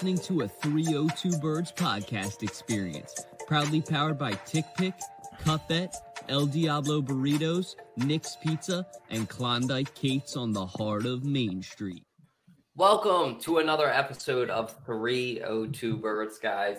listening to a 302 Birds podcast experience, proudly powered by Tick Pick, Cutbet, El Diablo Burritos, Nick's Pizza, and Klondike Kate's on the heart of Main Street. Welcome to another episode of 302 Birds, guys.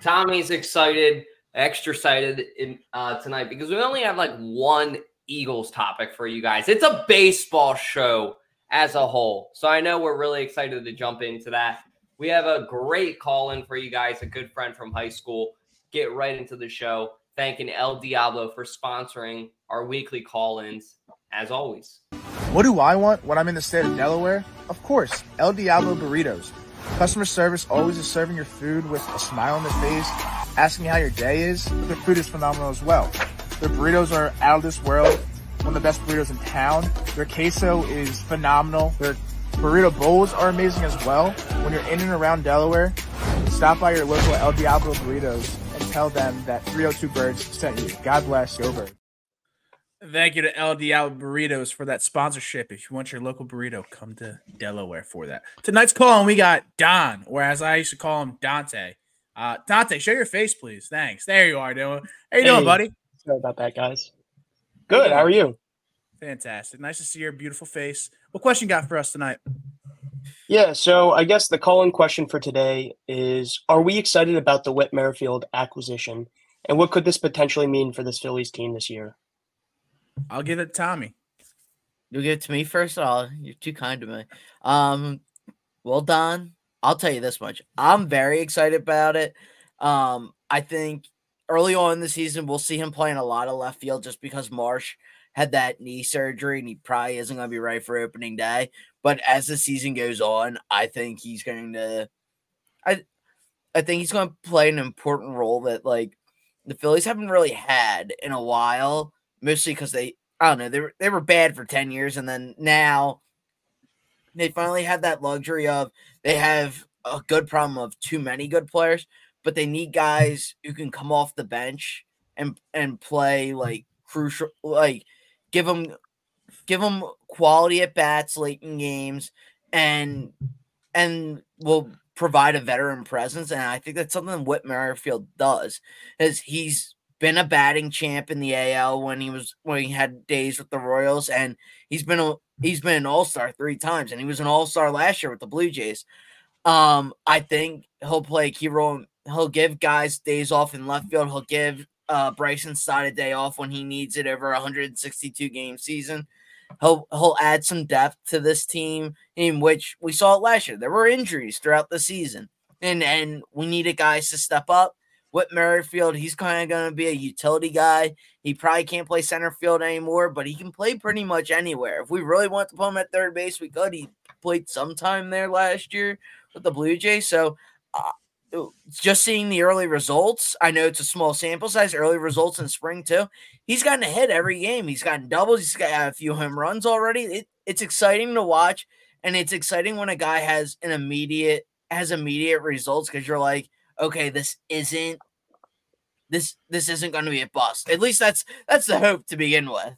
Tommy's excited, extra excited in, uh, tonight because we only have like one Eagles topic for you guys. It's a baseball show as a whole. So I know we're really excited to jump into that. We have a great call in for you guys, a good friend from high school. Get right into the show. Thanking El Diablo for sponsoring our weekly call ins, as always. What do I want when I'm in the state of Delaware? Of course, El Diablo Burritos. Customer service always is serving your food with a smile on their face, asking how your day is, but their food is phenomenal as well. Their burritos are out of this world, one of the best burritos in town. Their queso is phenomenal. Their burrito bowls are amazing as well. When you're in and around Delaware, stop by your local El Diablo Burritos and tell them that 302 Birds sent you. God bless, go Birds. Thank you to El Diablo Burritos for that sponsorship. If you want your local burrito, come to Delaware for that. Tonight's call, and we got Don, or as I used to call him, Dante. Uh, Dante, show your face, please. Thanks. There you are, doing. How you Hey. doing, buddy? Sorry about that, guys. Good. How are you? Fantastic. Nice to see your beautiful face. What question you got for us tonight? Yeah. So I guess the call-in question for today is: Are we excited about the Whit Merrifield acquisition, and what could this potentially mean for this Phillies team this year? I'll give it to Tommy. You'll give it to me first. of all. you're too kind to me. Um, well done. I'll tell you this much. I'm very excited about it. Um, I think early on in the season we'll see him playing a lot of left field just because Marsh had that knee surgery and he probably isn't going to be right for opening day. But as the season goes on, I think he's going to, I, I think he's going to play an important role that like the Phillies haven't really had in a while, mostly because they I don't know. They were they were bad for ten years, and then now they finally have that luxury of they have a good problem of too many good players, but they need guys who can come off the bench and and play like crucial, like give him give them quality at bats late in games, and and will provide a veteran presence. And I think that's something Whit Merrifield does, is he's been a batting champ in the AL when he was when he had days with the Royals, and he's been a he's been an All Star three times, and he was an All Star last year with the Blue Jays. Um, I think he'll play a key role. He'll give guys days off in left field. He'll give uh, Bryson Stott a day off when he needs it over a 162 game season. He'll he'll add some depth to this team, in which we saw it last year. There were injuries throughout the season, and and we needed guys to step up. Whit Merrifield, he's kind of going to be a utility guy. He probably can't play center field anymore, but he can play pretty much anywhere. If we really want to put him at third base, we could. He played sometime there last year with the Blue Jays. So uh, just seeing the early results, I know it's a small sample size, early results in spring too. He's gotten a hit every game. He's gotten doubles. He's got a few home runs already. It, it's exciting to watch, and it's exciting when a guy has an immediate has immediate results because you're like, okay, this isn't this this isn't going to be a bust. At least that's that's the hope to begin with.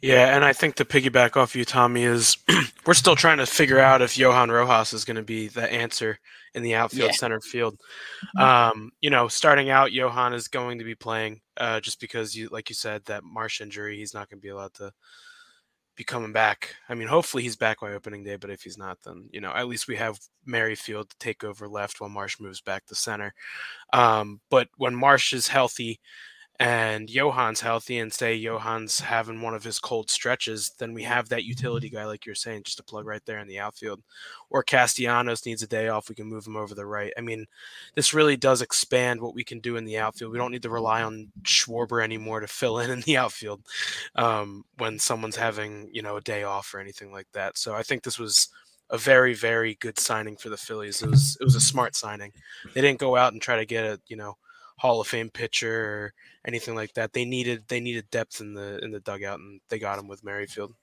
Yeah, and I think to piggyback off you, Tommy, is we're still trying to figure out if Johan Rojas is going to be the answer in the outfield, Yeah. center field. Um, you know, starting out, Johan is going to be playing uh, just because you, like you said, that Marsh injury, he's not going to be allowed to be coming back. I mean, hopefully he's back by opening day, but if he's not, then you know, at least we have Merrifield to take over left while Marsh moves back to center. Um, but when Marsh is healthy and Johan's healthy and say Johan's having one of his cold stretches, then we have that utility guy, like you're saying, just to plug right there in the outfield. Or Castellanos needs a day off, we can move him over the right. I mean, this really does expand what we can do in the outfield. We don't need to rely on Schwarber anymore to fill in in the outfield um, when someone's having, you know, a day off or anything like that. So I think this was a very, very good signing for the Phillies. It was it was a smart signing. They didn't go out and try to get a, you know, Hall of Fame pitcher or anything like that. They needed they needed depth in the in the dugout, and they got him with Merrifield.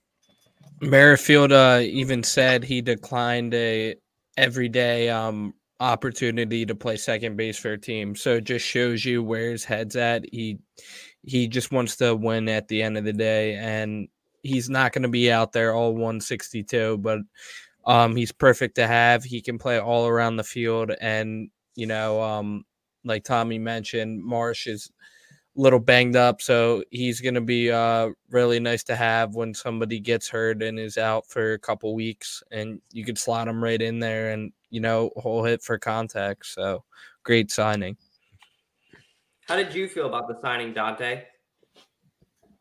Merrifield uh, even said he declined a everyday um, opportunity to play second base for a team. So it just shows you where his head's at. He he just wants to win at the end of the day, and he's not going to be out there all 162. But Um, he's perfect to have. He can play all around the field, and you know, um, like Tommy mentioned, Marsh is a little banged up, so he's going to be uh, really nice to have when somebody gets hurt and is out for a couple weeks, and you could slot him right in there, and you know, whole hit for contact. So great signing. How did you feel about the signing, Dante?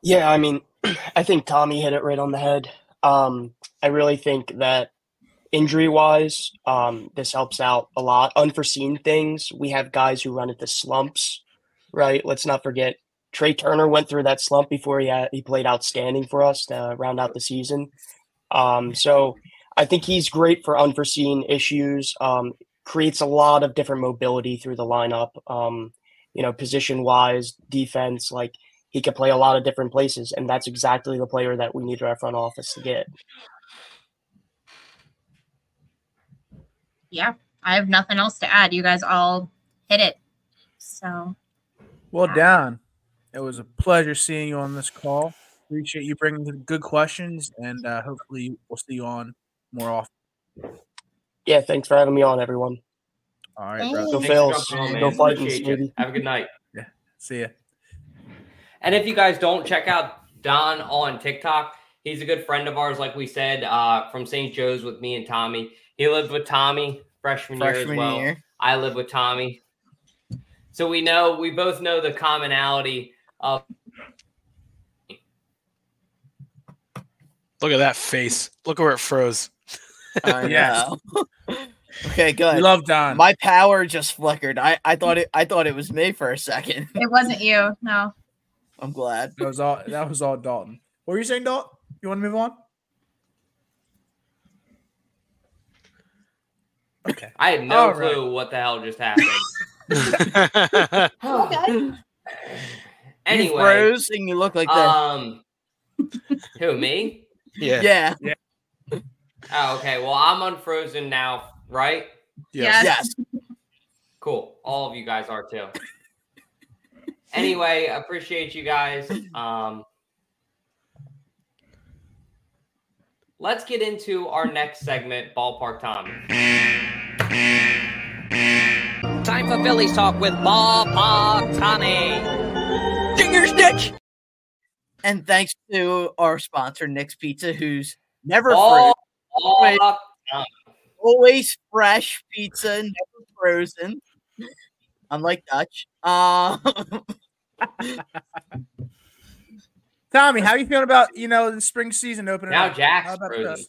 Yeah, I mean, I think Tommy hit it right on the head. Um, I really think that injury wise, um, this helps out a lot. Unforeseen things. We have guys who run into slumps, right? Let's not forget Trea Turner went through that slump before he had, he played outstanding for us to round out the season. Um, so I think he's great for unforeseen issues. Um, creates a lot of different mobility through the lineup. Um, you know, position wise, defense, like he could play a lot of different places, and that's exactly the player that we need our front office to get. Yeah, I have nothing else to add. You guys all hit it. So, Well, Don, it was a pleasure seeing you on this call. Appreciate you bringing good questions, and uh, hopefully we'll see you on more often. Yeah, thanks for having me on, everyone. All right, Thanks. bro. Go Thanks for Phils. jumping Go man. Vikings, Appreciate you. baby. Have a good night. Yeah, see ya. And if you guys don't check out Don on TikTok, he's a good friend of ours, like we said, uh, from St. Joe's with me and Tommy. He lived with Tommy freshman, year as well. year. I live with Tommy. So we know we both know the commonality of Look at that face. Look where it froze. I Yes. know. okay, good. We love Don. My power just flickered. I, I thought it I thought it was me for a second. it wasn't you. No. I'm glad. that was all. That was all Dalton. What were you saying, Dalton? You want to move on? Okay. I had no All right. clue what the hell just happened. Okay. You anyway, froze and you look like that. um, who me? yeah. yeah. Oh, okay. Well, I'm unfrozen now, right? Yes. Yes. Cool. All of you guys are too. anyway, appreciate you guys. Um, let's get into our next segment, Ballpark Tommy. Time for Phillies talk with Ballpark Tommy. Finger stitch. And thanks to our sponsor, Nick's Pizza, who's never Ball, frozen, Wait. Ballpark always fresh pizza, never frozen. Unlike Dutch. Um, Tommy, how are you feeling about you know the spring season opening? Now up? How Jack's about frozen.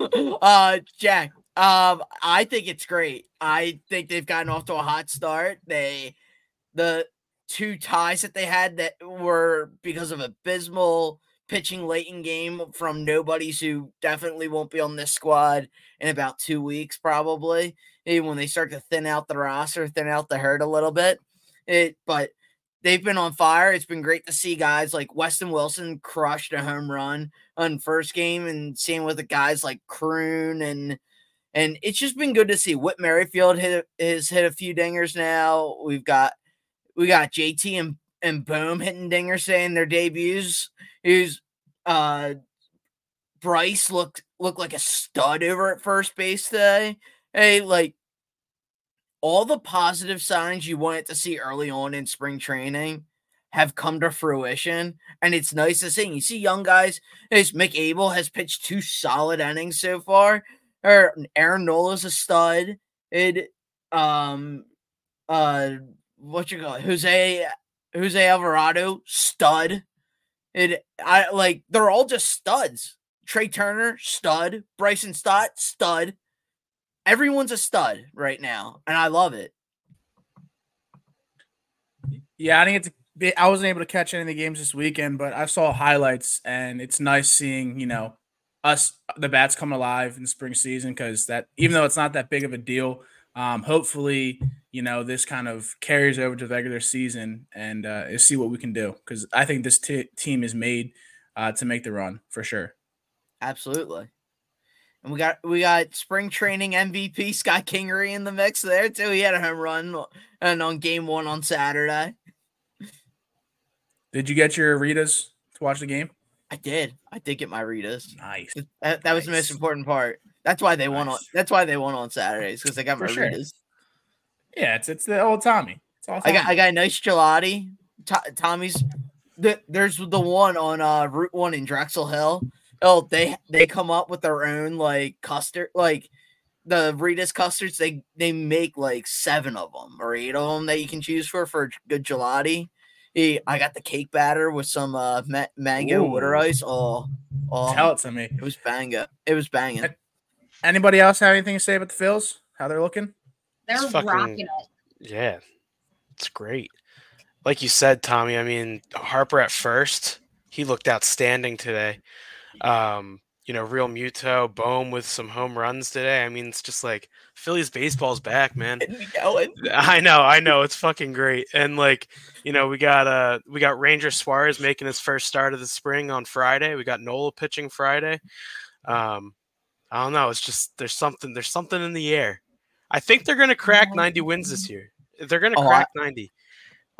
uh Jack, um, I think it's great. I think they've gotten off to a hot start. They the two ties that they had that were because of abysmal pitching late in game from nobodies who definitely won't be on this squad in about two weeks, probably. When they start to thin out the roster, thin out the herd a little bit. It but they've been on fire. It's been great to see guys like Weston Wilson crushed a home run on first game and seeing with the guys like Kroon and and it's just been good to see. Whit Merrifield hit has hit a few dingers now. We've got we got JT and and Bohm hitting dingers saying their debuts. Who's uh Bryce looked looked like a stud over at first base today. Hey, like all the positive signs you wanted to see early on in spring training have come to fruition, and it's nice to see. You see young guys. As Mick Abel has pitched two solid innings so far. Or Aaron Nola's a stud. It um uh what you call it? Jose Jose Alvarado stud. It I like they're all just studs. Trea Turner stud. Bryson Stott stud. Everyone's a stud right now, and I love it. Yeah, I to. Be, I wasn't able to catch any of the games this weekend, but I saw highlights, and it's nice seeing you know us the bats come alive in spring season because that even though it's not that big of a deal, um, hopefully you know this kind of carries over to the regular season and uh, see what we can do because I think this t- team is made uh, to make the run for sure. Absolutely. And we got we got spring training MVP Scott Kingery in the mix there too. He had a home run and on game one on Saturday. Did you get your Ritas to watch the game? I did. I did get my Ritas. Nice. That, that was the most important part. That's why they won on. That's why they won on Saturdays because I got For my sure. Ritas. Yeah, it's it's the old Tommy. It's all I got I got a nice gelati. To- Tommy's. The, there's the one on uh Route One in Drexel Hill. Oh, they they come up with their own like custard, like the Rita's custards. They they make like seven of them or eight of them that you can choose for for good gelati. Eh, I got the cake batter with some uh ma- mango water ice. Oh, oh, Tell it to me. it was banga. It was banging. Anybody else have anything to say about the Phils? How they're looking? They're It's fucking- rocking it. Yeah, it's great. Like you said, Tommy. I mean, Harper at first, he looked outstanding today. Um, you know, Realmuto, Bohm with some home runs today. I mean, it's just like Phillies baseball's back, man. Getting me going. I know, I know, it's fucking great. And like, you know, we got uh we got Ranger Suarez making his first start of the spring on Friday. We got Nola pitching Friday. Um, I don't know, it's just there's something there's something in the air. I think they're gonna crack 90 wins this year. They're gonna Oh, I- crack 90.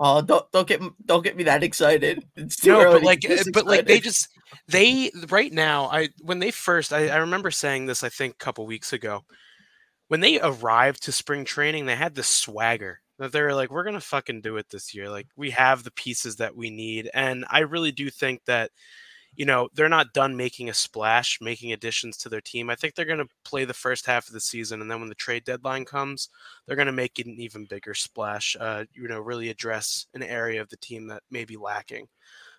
Oh, don't don't get don't get me that excited. No, early but like, but like they just they right now. I when they first, I, I remember saying this. I think a couple weeks ago, when they arrived to spring training, they had this swagger that they were like, "We're gonna fucking do it this year. Like we have the pieces that we need." And I really do think that, you know, they're not done making a splash, making additions to their team. I think they're gonna play the first half of the season, and then when the trade deadline comes, they're going to make an even bigger splash. Uh, you know, really address an area of the team that may be lacking.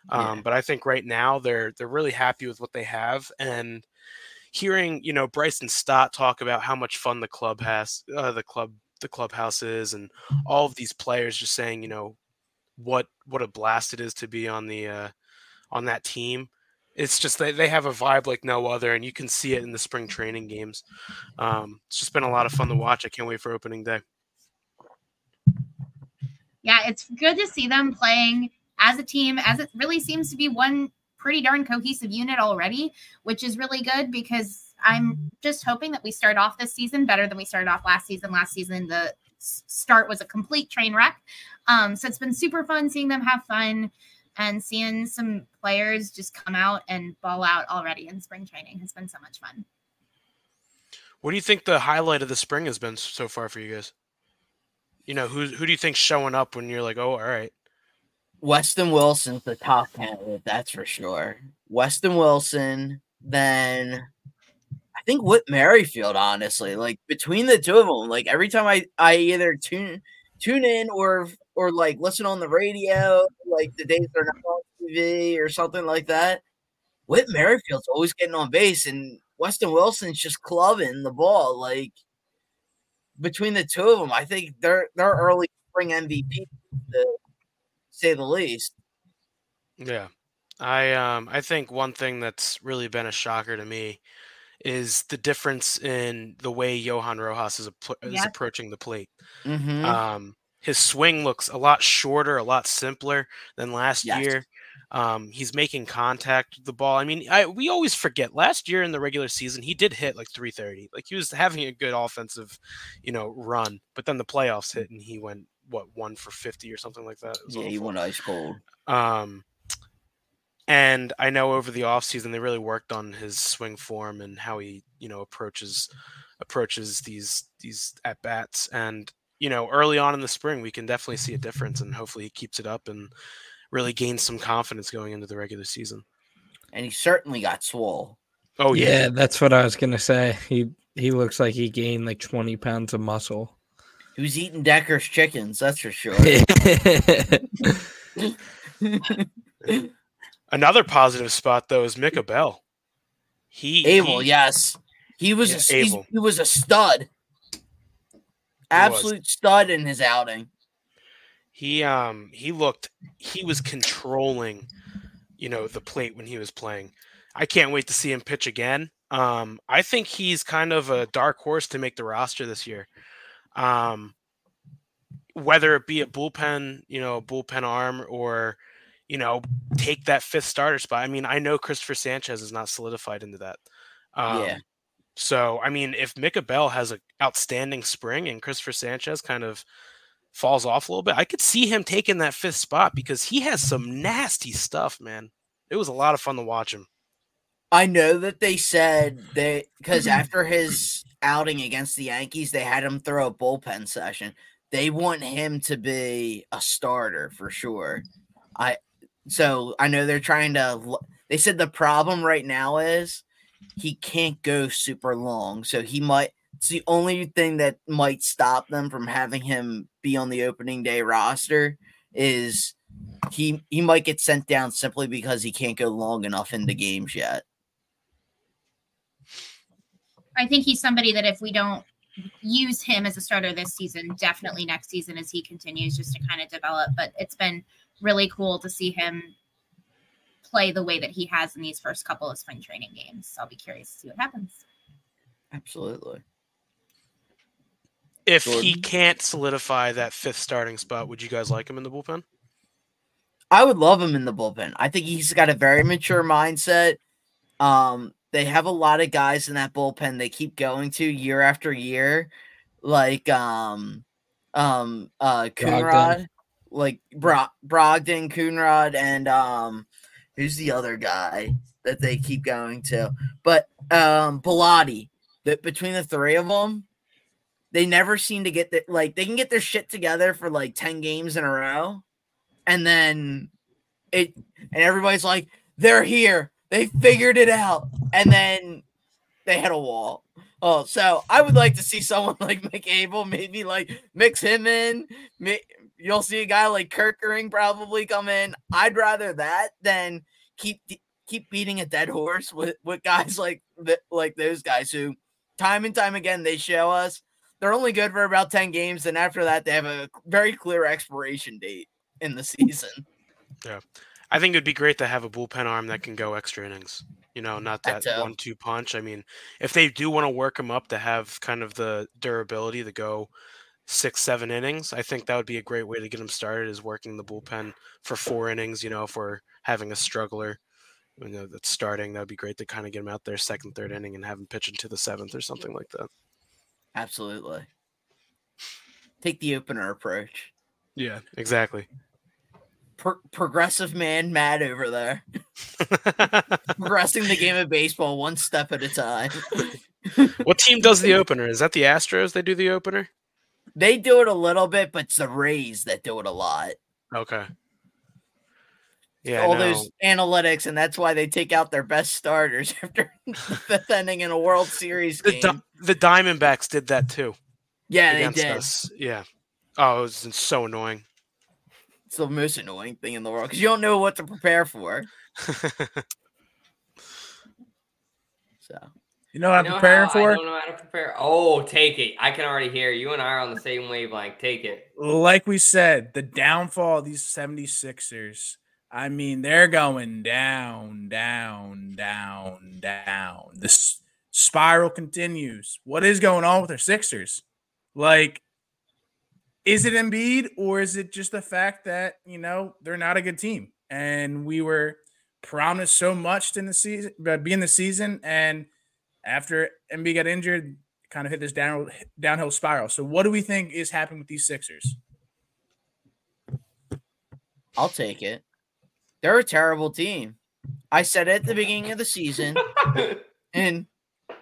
Um, But I think right now they're they're really happy with what they have, and hearing you know Bryson Stott talk about how much fun the club has, uh, the club the clubhouse is, and all of these players just saying you know what what a blast it is to be on the uh, on that team. It's just they, they have a vibe like no other, and you can see it in the spring training games. Um, it's just been a lot of fun to watch. I can't wait for opening day. Yeah, it's good to see them playing as a team, as it really seems to be one pretty darn cohesive unit already, which is really good because I'm just hoping that we start off this season better than we started off last season. Last season, the start was a complete train wreck. Um, so it's been super fun seeing them have fun and seeing some players just come out and ball out already in spring training has been so much fun. What do you think the highlight of the spring has been so far for you guys? You know, who who do you think showing up when you're like, oh, all right, Weston Wilson's the top candidate, that's for sure. Weston Wilson, then I think Whit Merrifield, honestly. Like between the two of them, like every time I, I either tune tune in or or like listen on the radio, like the days they're not on TV or something like that. Whit Merrifield's always getting on base and Weston Wilson's just clubbing the ball. Like between the two of them, I think they're they're early spring MVP to say the least. yeah. I um I think one thing that's really been a shocker to me is the difference in the way Johan Rojas is, is Yes. approaching the plate. Mm-hmm. Um, his swing looks a lot shorter, a lot simpler than last Yes. year. Um, he's making contact with the ball. I mean, I we always forget last year in the regular season he did hit like 330. Like he was having a good offensive, you know, run. But then the playoffs hit and he went what one for 50 or something like that. It was yeah, he awful. went ice cold. Um, and I know over the offseason they really worked on his swing form and how he, you know, approaches approaches these these at bats. And you know, early on in the spring, we can definitely see a difference, and hopefully he keeps it up and really gains some confidence going into the regular season. And he certainly got swole. Oh yeah, that's what I was gonna say. He he looks like he gained like twenty pounds of muscle. He was eating Decker's chickens, that's for sure. Another positive spot though is Mick Abel. He Abel, he- yes. He was Yeah, a, Abel. he was a stud. Absolute stud in his outing. he um he looked he was controlling you know the plate when he was playing i can't wait to see him pitch again um i think he's kind of a dark horse to make the roster this year um whether it be a bullpen you know a bullpen arm or you know take that fifth starter spot i mean i know christopher sanchez is not solidified into that um, Yeah. so i mean if Mick Abel has an outstanding spring and christopher sanchez kind of falls off a little bit. I could see him taking that fifth spot because he has some nasty stuff, man. It was a lot of fun to watch him. I know that they said that because after his outing against the Yankees, they had him throw a bullpen session. They want him to be a starter for sure. I so I know they're trying to. They said the problem right now is he can't go super long, so he might. It's the only thing that might stop them from having him be on the opening day roster is he he might get sent down simply because he can't go long enough into games yet. I think he's somebody that if we don't use him as a starter this season, definitely next season as he continues just to kind of develop. But it's been really cool to see him play the way that he has in these first couple of spring training games. So I'll be curious to see what happens. Absolutely. If he can't solidify that fifth starting spot, would you guys like him in the bullpen? I would love him in the bullpen. I think he's got a very mature mindset. Um, they have a lot of guys in that bullpen they keep going to year after year, like um, um, uh, Coonrod, like Bro- Brogdon, Coonrod, and um, who's the other guy that they keep going to? But um, Bellatti. That between the three of them, they never seem to get that like they can get their shit together for like ten games in a row, and then it and everybody's like they're here they figured it out. And then they had a wall. Oh so i would like to see someone like Mick Abel maybe like mix him in. You'll see a guy like Kerkering probably come in. I'd rather that than keep keep beating a dead horse with with guys like like those guys who time and time again they show us they're only good for about 10 games and after that they have a very clear expiration date in the season I think it'd be great to have a bullpen arm that can go extra innings. You know, not That that one-two punch. I mean, if they do want to work him up to have kind of the durability to go six, seven innings, I think that would be a great way to get him started. Is working the bullpen for four innings. You know, if we're having a struggler, you know, that's starting, that'd be great to kind of get him out there second, third inning and have him pitch into the seventh or something like that. Absolutely. Take the opener approach. Yeah, exactly. Pro- progressive man Matt over there. Progressing the game of baseball one step at a time. what team does the opener? Is that the Astros? They do the opener. They do it a little bit, but it's the Rays that do it a lot. Okay. Yeah, All those analytics, and that's why they take out their best starters after the fifth inning in a World Series the, game. Di- the Diamondbacks did that too. yeah, they did. us. Yeah. Oh, it was so annoying. It's the most annoying thing in the world because you don't know what to prepare for. So You know what I'm preparing how for? I don't know how to prepare. Oh, take it. I can already hear you and I are on the same wavelength. Take it. like we said, the downfall of these 76ers. I mean, they're going down, down, down, down. This spiral continues. What is going on with their Sixers? Like, is it Embiid or is it just the fact that, you know, they're not a good team? And we were promised so much in the season, but uh, being the season. And after Embiid got injured, kind of hit this down, downhill spiral. So, what do we think is happening with these Sixers? I'll take it. They're a terrible team. I said it at the beginning of the season, and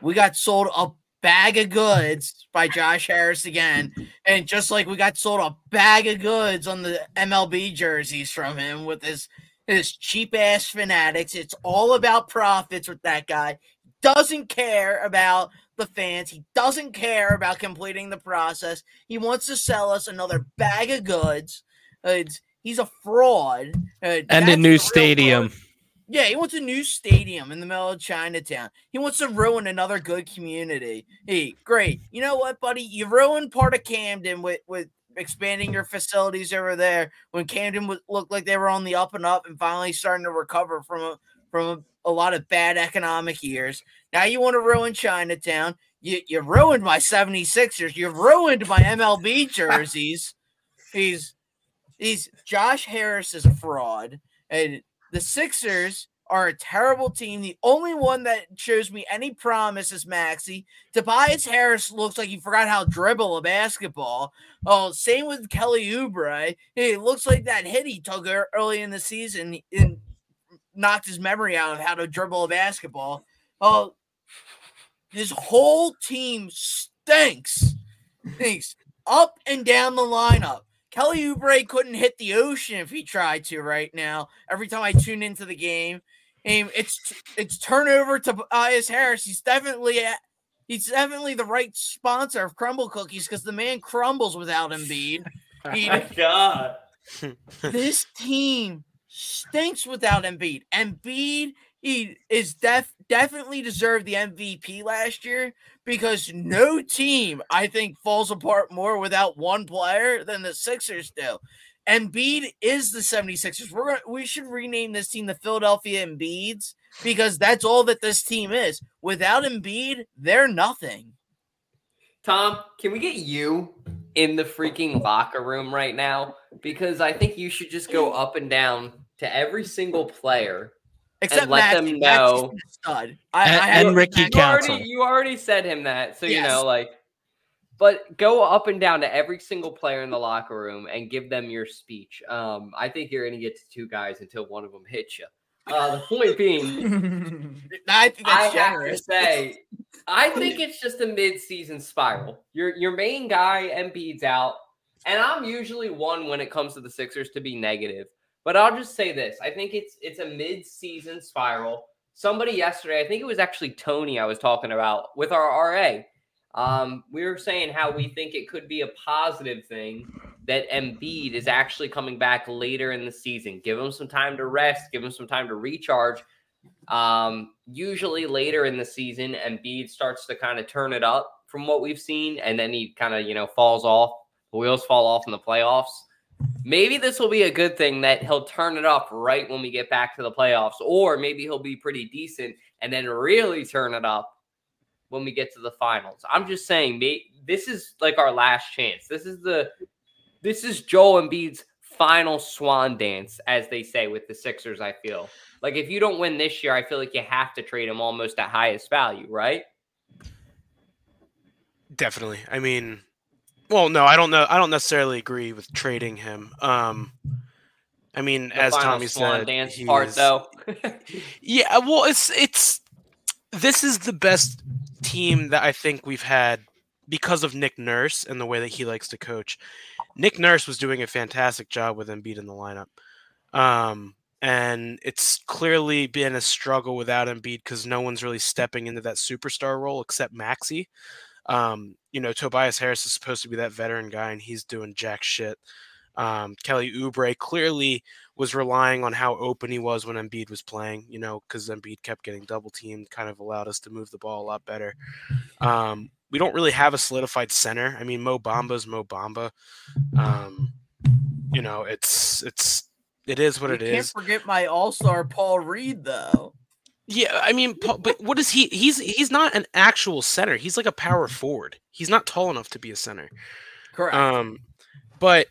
we got sold a bag of goods by Josh Harris again. And just like we got sold a bag of goods on the MLB jerseys from him with his his cheap ass fanatics. It's all about profits with that guy. Doesn't care about the fans. He doesn't care about completing the process. He wants to sell us another bag of goods. Uh, he's a fraud. Uh, and a new stadium. fraud. Yeah, he wants a new stadium in the middle of Chinatown. He wants to ruin another good community. Hey, great. You know what, buddy? You ruined part of Camden with with expanding your facilities over there when Camden was, looked like they were on the up and up and finally starting to recover from a, from a, a lot of bad economic years. Now you want to ruin Chinatown. You you ruined my 76ers. You ruined my MLB jerseys. He's he's Josh Harris is a fraud. And the Sixers are a terrible team. The only one that shows me any promise is Maxey. Tobias Harris looks like he forgot how to dribble a basketball. Oh, same with Kelly Oubre. He looks like that hit he took early in the season and knocked his memory out of how to dribble a basketball. Oh, his whole team stinks. Stinks up and down the lineup. Kelly Oubre couldn't hit the ocean if he tried to right now. Every time I tune into the game, and it's it's turnover to Tobias Harris. He's definitely he's definitely the right sponsor of Crumbl Cookies because the man crumbles without Embiid. He, My God. this team stinks without Embiid. Embiid he is def definitely deserved the MVP last year because no team I think falls apart more without one player than the Sixers do. Embiid is the 76ers. We're gonna, we should rename this team the Philadelphia Embiids because that's all that this team is. Without Embiid, they're nothing. Tom, can we get you in the freaking locker room right now? Because I think you should just go up and down to every single player Except and let Maxey. them know. stud. I, And- I have and Ricky Maxey- You already, Council. you already said him that, so you know, like, but go up and down to every single player in the locker room and give them your speech. Um, I think you're gonna get to two guys until one of them hits you. Uh, the point being, I think I that's have to say, I think it's just a mid-season spiral. Your your main guy Embiid's out, and I'm usually one when it comes to the Sixers to be negative. But I'll just say this: I think it's it's a mid-season spiral. Somebody yesterday, I think it was actually Tony, I was talking about with our RA. Um, we were saying how we think it could be a positive thing that Embiid is actually coming back later in the season. Give him some time to rest, give him some time to recharge. Um, usually later in the season, Embiid starts to kind of turn it up from what we've seen, and then he kind of you know falls off. The wheels fall off in the playoffs. Maybe this will be a good thing that he'll turn it up right when we get back to the playoffs, or maybe he'll be pretty decent and then really turn it up when we get to the finals. I'm just saying, this is like our last chance. This is the this is Joel Embiid's final swan dance, as they say with the Sixers. I feel like if you don't win this year, I feel like you have to trade him almost at highest value, right? Definitely. I mean, well, no, I don't know. I don't necessarily agree with trading him. Um, I mean, The as Tommy said, dance he part is- though. Yeah, well, it's it's this is the best team that I think we've had because of Nick Nurse and the way that he likes to coach. Nick Nurse was doing a fantastic job with Embiid in the lineup. Um, and it's clearly been a struggle without Embiid because no one's really stepping into that superstar role except Maxey. Um, you know, Tobias Harris is supposed to be that veteran guy, and he's doing jack shit. Um, Kelly Oubre clearly was relying on how open he was when Embiid was playing, you know, because Embiid kept getting double teamed, kind of allowed us to move the ball a lot better. Um, we don't really have a solidified center. I mean, Mo Bamba's Mo Bamba. Um, you know, it's it's it is what You it can't is. forget my all star Paul Reed though. Yeah, I mean, but what is he? He's he's not an actual center. He's like a power forward. He's not tall enough to be a center. Correct. Um, but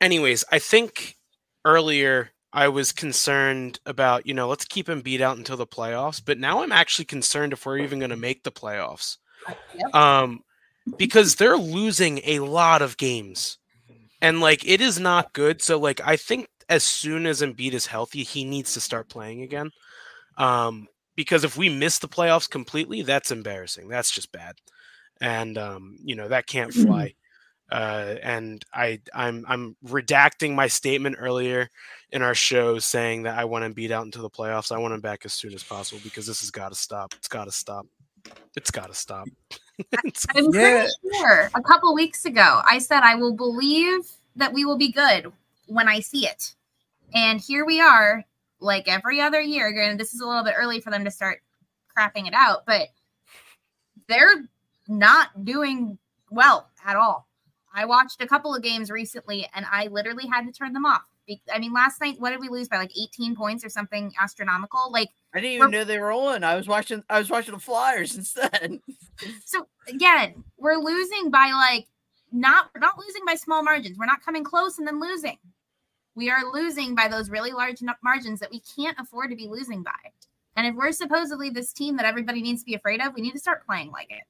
anyways, I think earlier I was concerned about you know let's keep him beat out until the playoffs, but now I'm actually concerned if we're even going to make the playoffs. Yep. Um, because they're losing a lot of games, and like it is not good. So like I think as soon as Embiid is healthy, he needs to start playing again. Um, because if we miss the playoffs completely, that's embarrassing. That's just bad, and um, you know that can't fly. Uh, and I, I'm, I'm redacting my statement earlier in our show saying that I want him beat out into the playoffs. I want him back as soon as possible because this has got to stop. It's got to stop. It's got to stop. I'm Yeah. pretty sure a couple weeks ago I said I will believe that we will be good when I see it. And here we are, like every other year. Granted, this is a little bit early for them to start crapping it out, but they're not doing well at all. I watched a couple of games recently and I literally had to turn them off. I mean, last night, what did we lose by like 18 points or something astronomical? Like, I didn't even know they were on. I was watching. I was watching the Flyers instead. So again, we're losing by like not we're not losing by small margins. We're not coming close and then losing. We are losing by those really large margins that we can't afford to be losing by. And if we're supposedly this team that everybody needs to be afraid of, we need to start playing like it.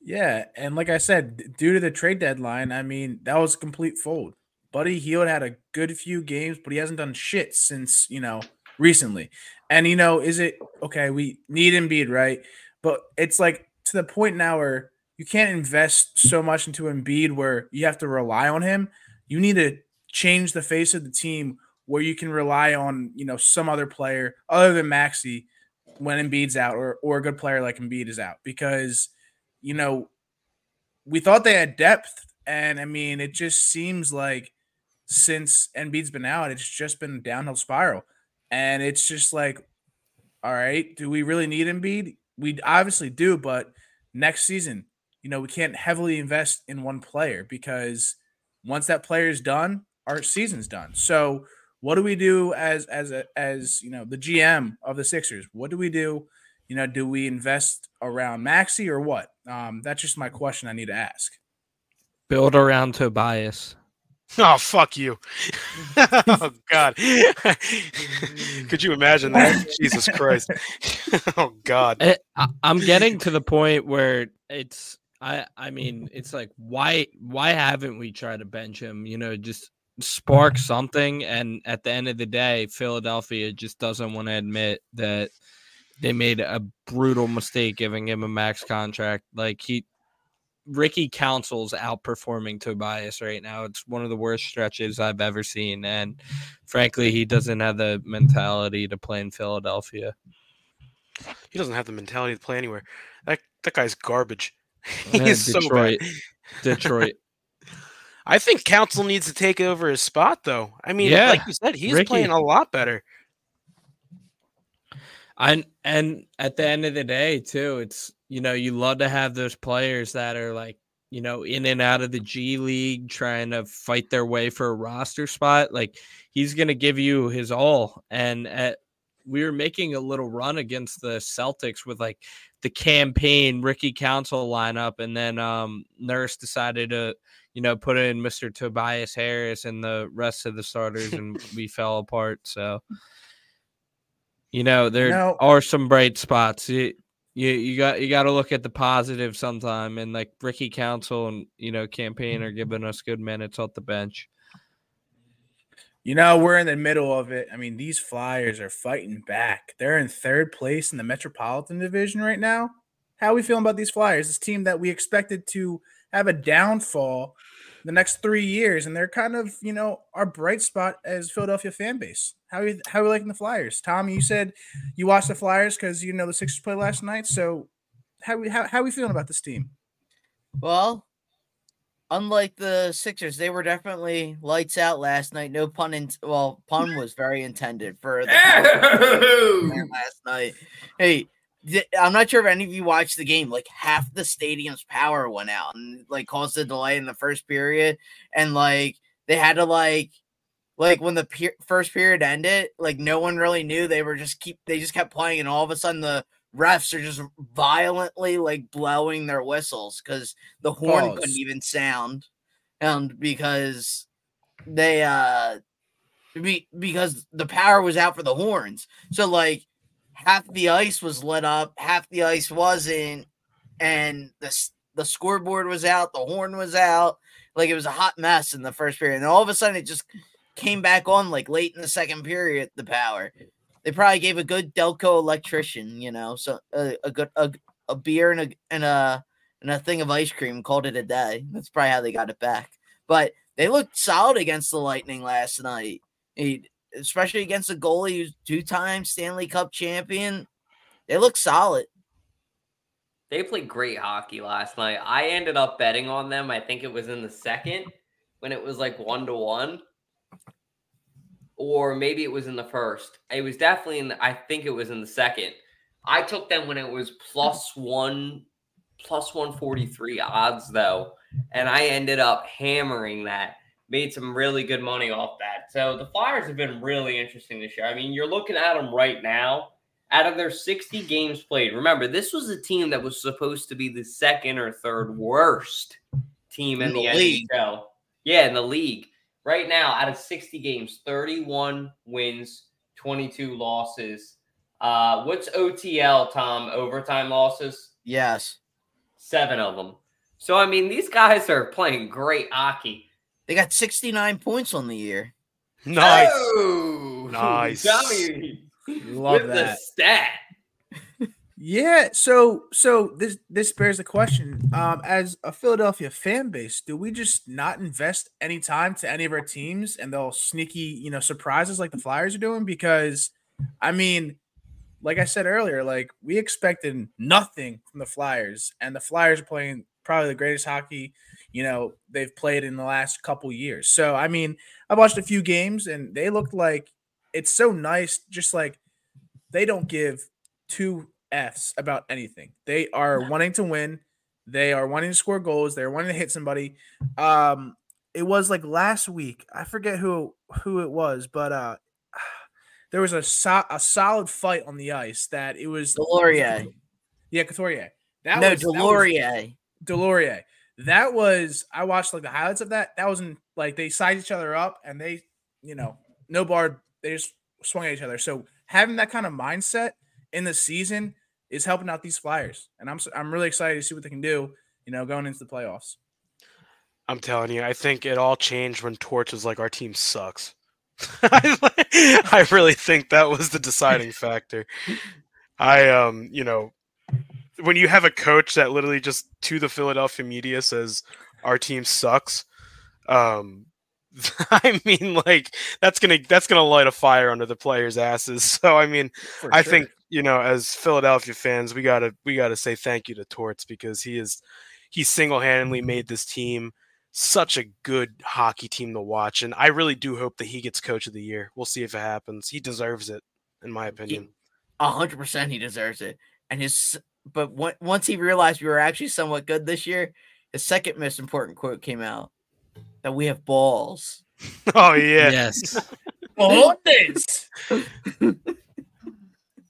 Yeah, and like I said, due to the trade deadline, I mean that was a complete fold. Buddy Hield had a good few games, but he hasn't done shit since you know recently. And you know, is it okay? We need Embiid, right? But it's like to the point now where you can't invest so much into Embiid where you have to rely on him. You need to change the face of the team where you can rely on, you know, some other player other than Maxey when Embiid's out or or a good player like Embiid is out because you know we thought they had depth. And I mean it just seems like since Embiid's been out it's just been a downhill spiral. And it's just like all right do we really need Embiid? We obviously do but next season you know we can't heavily invest in one player because once that player is done our season's done so what do we do as as a, as you know the GM of the Sixers? What do we do? You know, do we invest around Maxey or what? Um, that's just my question I need to ask. Build around Tobias. Oh fuck you! oh God! Could you imagine that? Jesus Christ! oh God! I, I'm getting to the point where it's I I mean it's like why why haven't we tried to bench him? You know, just spark uh-huh. something. And at the end of the day, Philadelphia just doesn't want to admit that they made a brutal mistake giving him a max contract. Like he, Ricky Council's outperforming Tobias right now. It's one of the worst stretches I've ever seen. And frankly, he doesn't have the mentality to play in Philadelphia. He doesn't have the mentality to play anywhere. That that guy's garbage. He is so bad. Detroit. I think Council needs to take over his spot, though. I mean, Yeah, like you said, he's Ricky. playing a lot better. And and at the end of the day, too, it's you know you love to have those players that are like you know in and out of the G League trying to fight their way for a roster spot. Like he's gonna give you his all. And at, we were making a little run against the Celtics with like the Cam Payne Ricky Council lineup, and then um Nurse decided to you know put in Mr. Tobias Harris and the rest of the starters, and we fell apart. So. You know, there No. are some bright spots. You, you you got you got to look at the positive sometime. And like Ricky Council and you know Cam Payne are mm-hmm. giving us good minutes off the bench. You know, we're in the middle of it. I mean, these Flyers are fighting back. They're in third place in the Metropolitan Division right now. How are we feeling about these Flyers? This team that we expected to have a downfall the next three years, and they're kind of, you know, our bright spot as Philadelphia fan base. How are you, how are we liking the Flyers? Tom, you said you watched the Flyers because you know the Sixers played last night. So how we how, how are we feeling about this team? Well, unlike the Sixers, they were definitely lights out last night. No pun in well, pun was very intended for the last night. Hey, th- I'm not sure if any of you watched the game. Like half the stadium's power went out and like caused a delay in the first period, and like they had to like. Like when the pe- first period ended, like no one really knew they were just keep they just kept playing, and all of a sudden the refs are just violently like blowing their whistles because the horn Pause. couldn't even sound, and because they uh be, because the power was out for the horns. So like half the ice was lit up, half the ice wasn't, and the the scoreboard was out, the horn was out. Like it was a hot mess in the first period, and all of a sudden it just came back on like late in the second period. The power. They probably gave a good Delco electrician, you know, so a, a good a, a beer and a and a and a thing of ice cream, called it a day. That's probably how they got it back. But they looked solid against the Lightning last night, He- especially against a goalie who's two-time Stanley Cup champion. They look solid. They played great hockey last night. I ended up betting on them. I think it was in the second when it was like one to one. Or maybe it was in the first. It was definitely in the, I think it was in the second. I took them when it was plus one plus 143 odds though. And I ended up hammering that. Made some really good money off that. So the Flyers have been really interesting this year. I mean, you're looking at them right now out of their 60 games played, remember, this was a team that was supposed to be the second or third worst team in, In the, the league. NHL. Yeah, in the league. Right now, out of 60 games, 31 wins, 22 losses. Uh, what's OTL, Tom? Overtime losses? Yes. Seven of them. So, I mean, these guys are playing great hockey. They got 69 points on the year. Nice. Oh! Nice. Tommy Love with that. the stat. Yeah, so so this this bears the question. Um, as a Philadelphia fan base, do we just not invest any time to any of our teams and they'll sneaky, you know, surprises like the Flyers are doing? Because I mean, like I said earlier, like we expected nothing from the Flyers, and the Flyers are playing probably the greatest hockey, you know, they've played in the last couple years. So I mean, I watched a few games and they looked like it's so nice, just like they don't give two F's about anything. They are wanting to win. They are wanting to score goals. They're wanting to hit somebody. Um, it was like last week. I forget who who it was, but uh, there was a so- a solid fight on the ice that it was Deslauriers. Yeah, Couturier. That no, was that was- Deslauriers. That was I watched like the highlights of that. That wasn't like they sized each other up and they, you know, no bar. They just swung at each other. So having that kind of mindset in the season is helping out these Flyers, and I'm I'm really excited to see what they can do. You know, going into the playoffs. I'm telling you, I think it all changed when Torts was like, "Our team sucks." I really think that was the deciding factor. I um, you know, when you have a coach that literally just to the Philadelphia media says our team sucks, um, I mean, like that's gonna that's gonna light a fire under the players' asses. So I mean, For I sure. think you know, as Philadelphia fans, we gotta we gotta say thank you to Torts because he is he single handedly made this team such a good hockey team to watch, and I really do hope that he gets Coach of the Year. We'll see if it happens. He deserves it, in my opinion. A hundred percent, he deserves it. And his, but on- once he realized we were actually somewhat good this year, his second most important quote came out that we have balls. Oh yeah, Yes. Balls.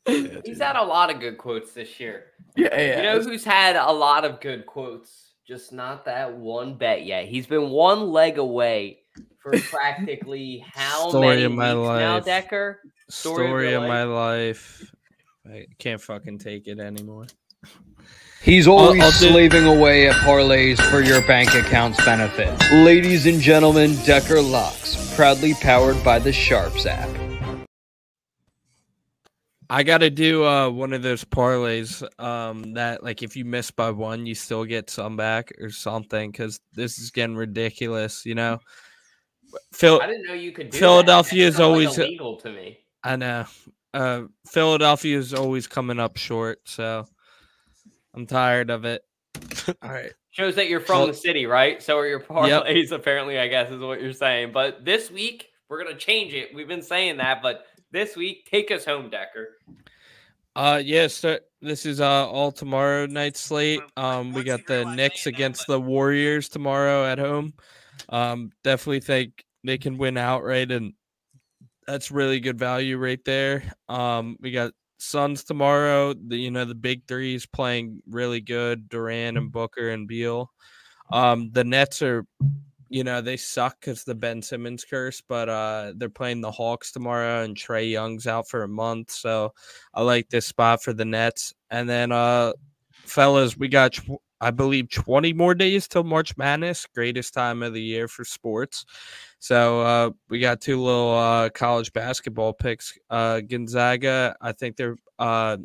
He's had a lot of good quotes this year. Yeah, yeah. You know who's had a lot of good quotes, just not that one bet yet. He's been one leg away for practically how Story many of my weeks now, life. Decker? Story Story your of my life. I can't fucking take it anymore. He's I'll- always I'll do- slaving away at parlays for your bank account's benefit. Ladies and gentlemen, Decker Locks, proudly powered by the Sharps app. I gotta do uh one of those parlays um that like if you miss by one you still get some back or something because this is getting ridiculous, you know. Phil I didn't know you could do Philadelphia that. is That sounds like always illegal to me. I know. Uh Philadelphia is always coming up short, so I'm tired of it. All right. Shows that you're from Well- the city, right? So are your parlays, apparently, I guess, is what you're saying. But this week, we're going to change it. We've been saying that, but this week, take us home, Decker. Uh yes, so this is uh all tomorrow night slate. Um we got the Knicks against the Warriors tomorrow at home. Um definitely think they can win outright and that's really good value right there. Um we got Suns tomorrow. The you know the big three is playing really good. Durant and Booker and Beal. Um the Nets are you know they suck because the Ben Simmons curse, but uh they're playing the Hawks tomorrow and Trae Young's out for a month, so I like this spot for the Nets. And then, uh, fellas, we got, I believe, 20 more days till March Madness, greatest time of the year for sports. So uh, we got two little uh, college basketball picks. Uh, Gonzaga, I think they're uh,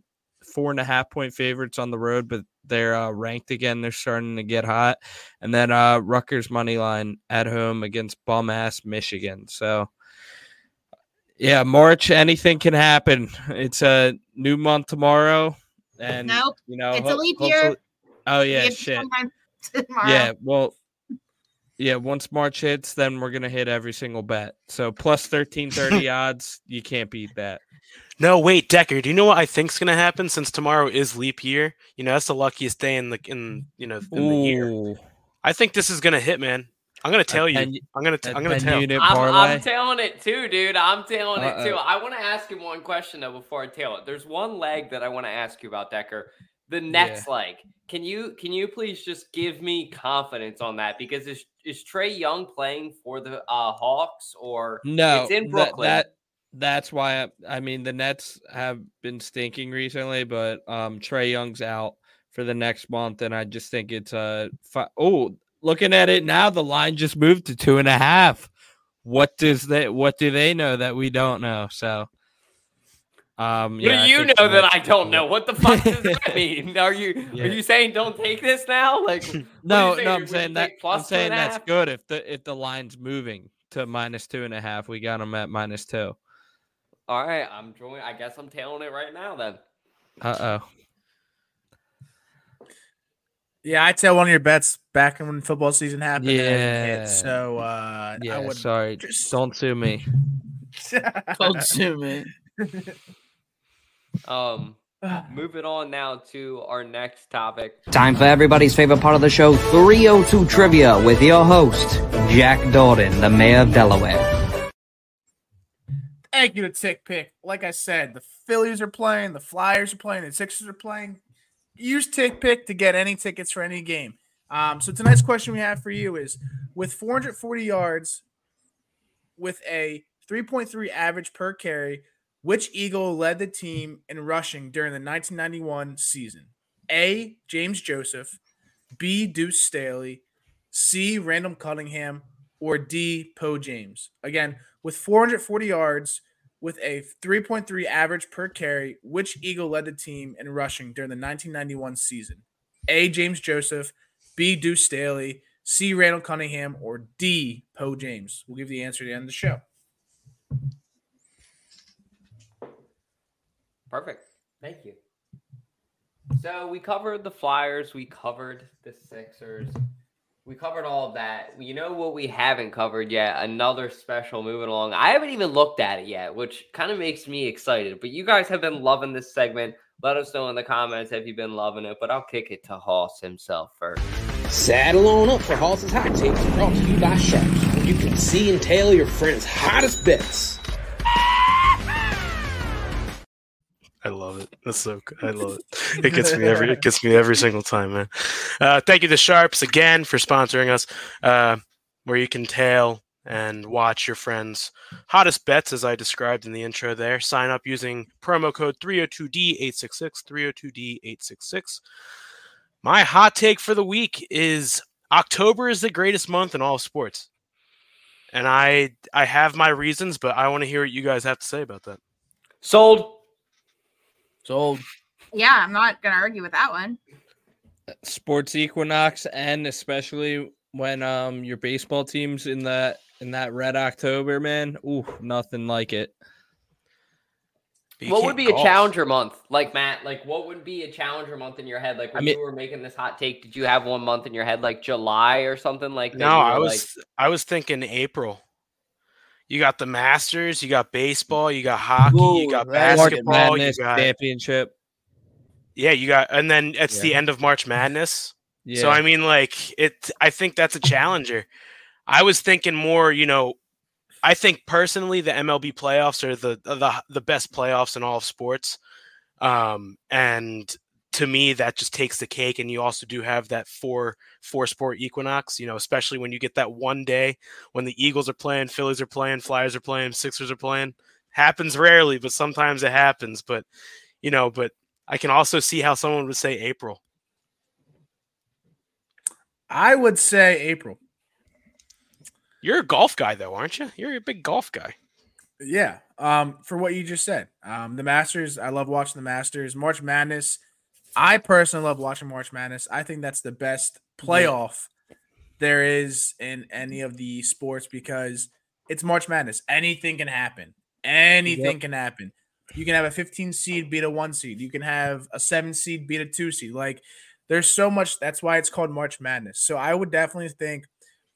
four and a half point favorites on the road, but they're uh, ranked again. They're starting to get hot. And then uh, Rutgers money line at home against bum ass Michigan. So yeah, March, anything can happen. It's a new month tomorrow, and Nope, you know, it's a leap year. Hopefully- Oh yeah, shit. Yeah, well, yeah. Once March hits, then we're gonna hit every single bet. So plus thirteen thirty odds, you can't beat that. No, wait, Decker. Do you know what I think's gonna happen since tomorrow is leap year? You know, that's the luckiest day in the in you know in the year. Ooh, I think this is gonna hit, man. I'm gonna tell you. I'm gonna. T- a I'm gonna tell. unit I'm, parlay. I'm tailing it too, dude. I'm tailing it too. I want to ask you one question though before I tell it. There's one leg that I want to ask you about, Decker. The Nets like Can you can you please just give me confidence on that? Because is is Trae Young playing for the uh, Hawks or no, It's in that- Brooklyn. That, that's why I, I mean the Nets have been stinking recently, but um Trae Young's out for the next month, and I just think it's a fi- oh looking at it now, the line just moved to two and a half. what does they what do they know that we don't know? So um yeah, I do you know that I don't know? What the fuck does that mean? Are you Yeah. are you saying don't take this now? Like what are you No, no, I'm you saying that plus I'm saying that's half? good if the if the line's moving to minus two and a half. We got them at minus two. All right, I'm joining. I guess I'm tailing it right now then. Uh oh. Yeah, I tell one of your bets back when football season happened. and it. Yeah. So uh, Yeah, I would sorry. just- Don't sue me. Don't sue me. Um, moving on now to our next topic. Time for everybody's favorite part of the show 302 Trivia with your host, Jack Dalton, the mayor of Delaware. Thank you to TickPick. Like I said, the Phillies are playing, the Flyers are playing, the Sixers are playing. Use TickPick to get any tickets for any game. Um, so tonight's question we have for you is: with 440 yards, with a 3.3 average per carry, which Eagle led the team in rushing during the 1991 season? A. James Joseph, B. Deuce Staley, C. Randall Cunningham, or D. Po James. Again, with 440 yards, with a 3.3 average per carry, which Eagle led the team in rushing during the 1991 season? A. James Joseph, B. Deuce Staley, C. Randall Cunningham, or D. Po James? We'll give the answer at the end of the show. Perfect. Thank you. So we covered the Flyers, we covered the Sixers, we covered all of that. You know what we haven't covered yet? Another special moving along. I haven't even looked at it yet, which kind of makes me excited. But you guys have been loving this segment. Let us know in the comments if you've been loving it. But I'll kick it to Hoss himself first. Saddle on up for Hoss's Hot Takes, brought to you by Sharps, you can see and tell your friends' hottest bets. I love it. That's so good. I love it. It gets me every it gets me every single time, man. Uh, thank you to Sharps again for sponsoring us, uh, where you can tail and watch your friends' hottest bets as I described in the intro there. Sign up using promo code 302D866, 302D866. My hot take for the week is October is the greatest month in all of sports. And I I have my reasons, but I want to hear what you guys have to say about that. Sold. Sold. Yeah, I'm not gonna argue with that one. Sports equinox and especially when um your baseball team's in that in that red October, man. Ooh, nothing like it. You what would be a challenger month? Like Matt, like what would be a challenger month in your head? Like when mean- you were making this hot take, did you have one month in your head like July or something like that? No, you were I like- was I was thinking April. You got the Masters, you got baseball, you got hockey, you got that's March basketball, you got championship. yeah, you got, and then it's Yeah. the end of March Madness. Yeah. So I mean, like it. I think that's a challenger. I was thinking more, you know. I think personally, the MLB playoffs are the the the best playoffs in all of sports, um, and to me, that just takes the cake. And you also do have that four four sport equinox, you know, especially when you get that one day when the Eagles are playing, Phillies are playing, Flyers are playing, Sixers are playing. Happens rarely, but sometimes it happens. But you know, but I can also see how someone would say April. I would say April. You're a golf guy, though, aren't you? You're a big golf guy. Yeah. Um, for what you just said. Um, the Masters, I love watching the Masters. March Madness. I personally love watching March Madness. I think that's the best playoff there is in any of the sports because it's March Madness. Anything can happen. Anything can happen. You can have a 15 seed beat a one seed. You can have a seven seed beat a two seed. Like there's so much. That's why it's called March Madness. So I would definitely think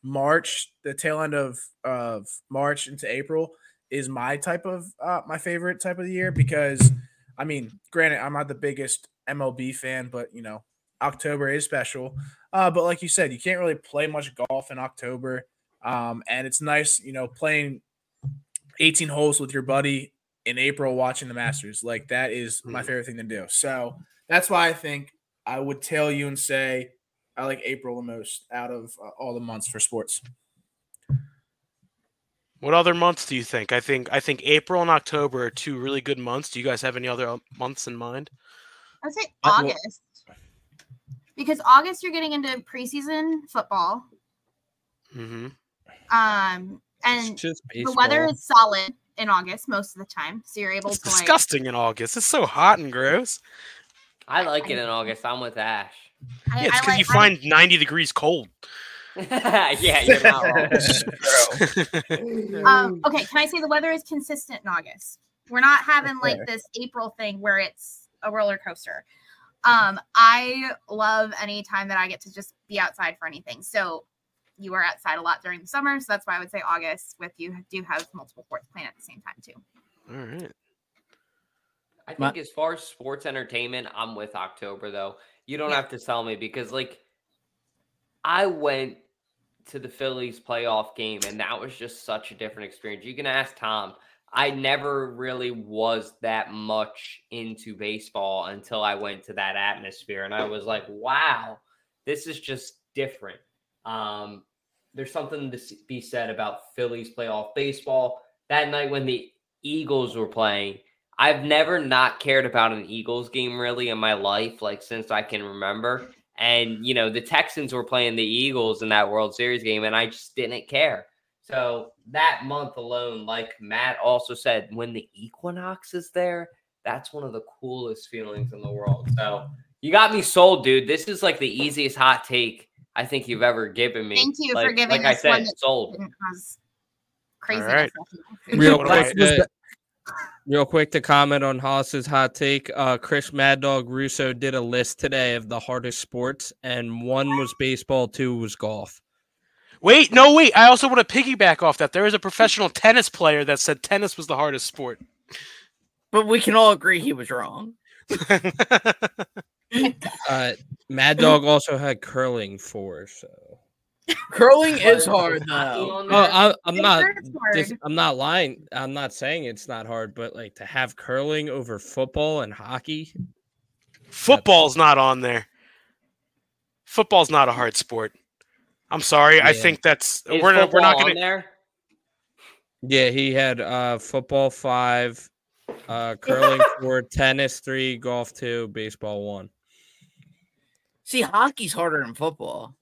March, the tail end of of March into April, is my type of uh, my favorite type of the year because I mean, granted, I'm not the biggest MLB fan, but you know, October is special. Uh, but like you said, you can't really play much golf in October, um, and it's nice, you know, playing 18 holes with your buddy in April, watching the Masters. Like that is my Mhm. favorite thing to do. So that's why I think I would tell you and say I like April the most out of uh, all the months for sports. What other months do you think? I think I think April and October are two really good months. Do you guys have any other uh, months in mind? I would say well- August. Because August you're getting into preseason football. Mm-hmm. Um, and the weather is solid in August most of the time, so you're able It's to like. disgusting in August. It's so hot and gross. I like it in August. I'm with Ash. I, Yeah, it's because like- you I- find 90 degrees cold. yeah, you're not wrong. um, okay, can I say the weather is consistent in August? We're not having like this April thing where it's a roller coaster. Um, I love any time that I get to just be outside for anything. So you are outside a lot during the summer, so that's why I would say August. With you do have multiple sports playing at the same time too. All right. I My- think as far as sports entertainment, I'm with October though. You don't have to tell me because like I went to the Phillies playoff game and that was just such a different experience. You can ask Tom. I never really was that much into baseball until I went to that atmosphere and I was like, wow, this is just different. Um, there's something to be said about Phillies playoff baseball. That night when the Eagles were playing, I've never not cared about an Eagles game really in my life, like since I can remember. And you know, the Texans were playing the Eagles in that World Series game, and I just didn't care. So that month alone, like Matt also said, when the equinox is there, that's one of the coolest feelings in the world. So you got me sold, dude. This is like the easiest hot take I think you've ever given me. Thank you like, for giving Like I said, one that sold. didn't cause craziness. right. Real quick, about- to, real quick to comment on Hoss's hot take. Uh, Chris Mad Dog Russo did a list today of the hardest sports, and one was baseball, two was golf. Wait, no, wait. I also want to piggyback off that. There is a professional tennis player that said tennis was the hardest sport. But we can all agree he was wrong. Uh, Mad Dog also had curling four, so. Curling is hard though. Oh. I, I'm not. hard, dis- I'm not lying. I'm not saying it's not hard, but like to have curling over football and hockey. Football's not on there. Football's not a hard sport. I'm sorry. I think that's Is we're not we're not gonna there. Yeah, he had uh football five, uh curling four, tennis three, golf two, baseball one. See, hockey's harder than football.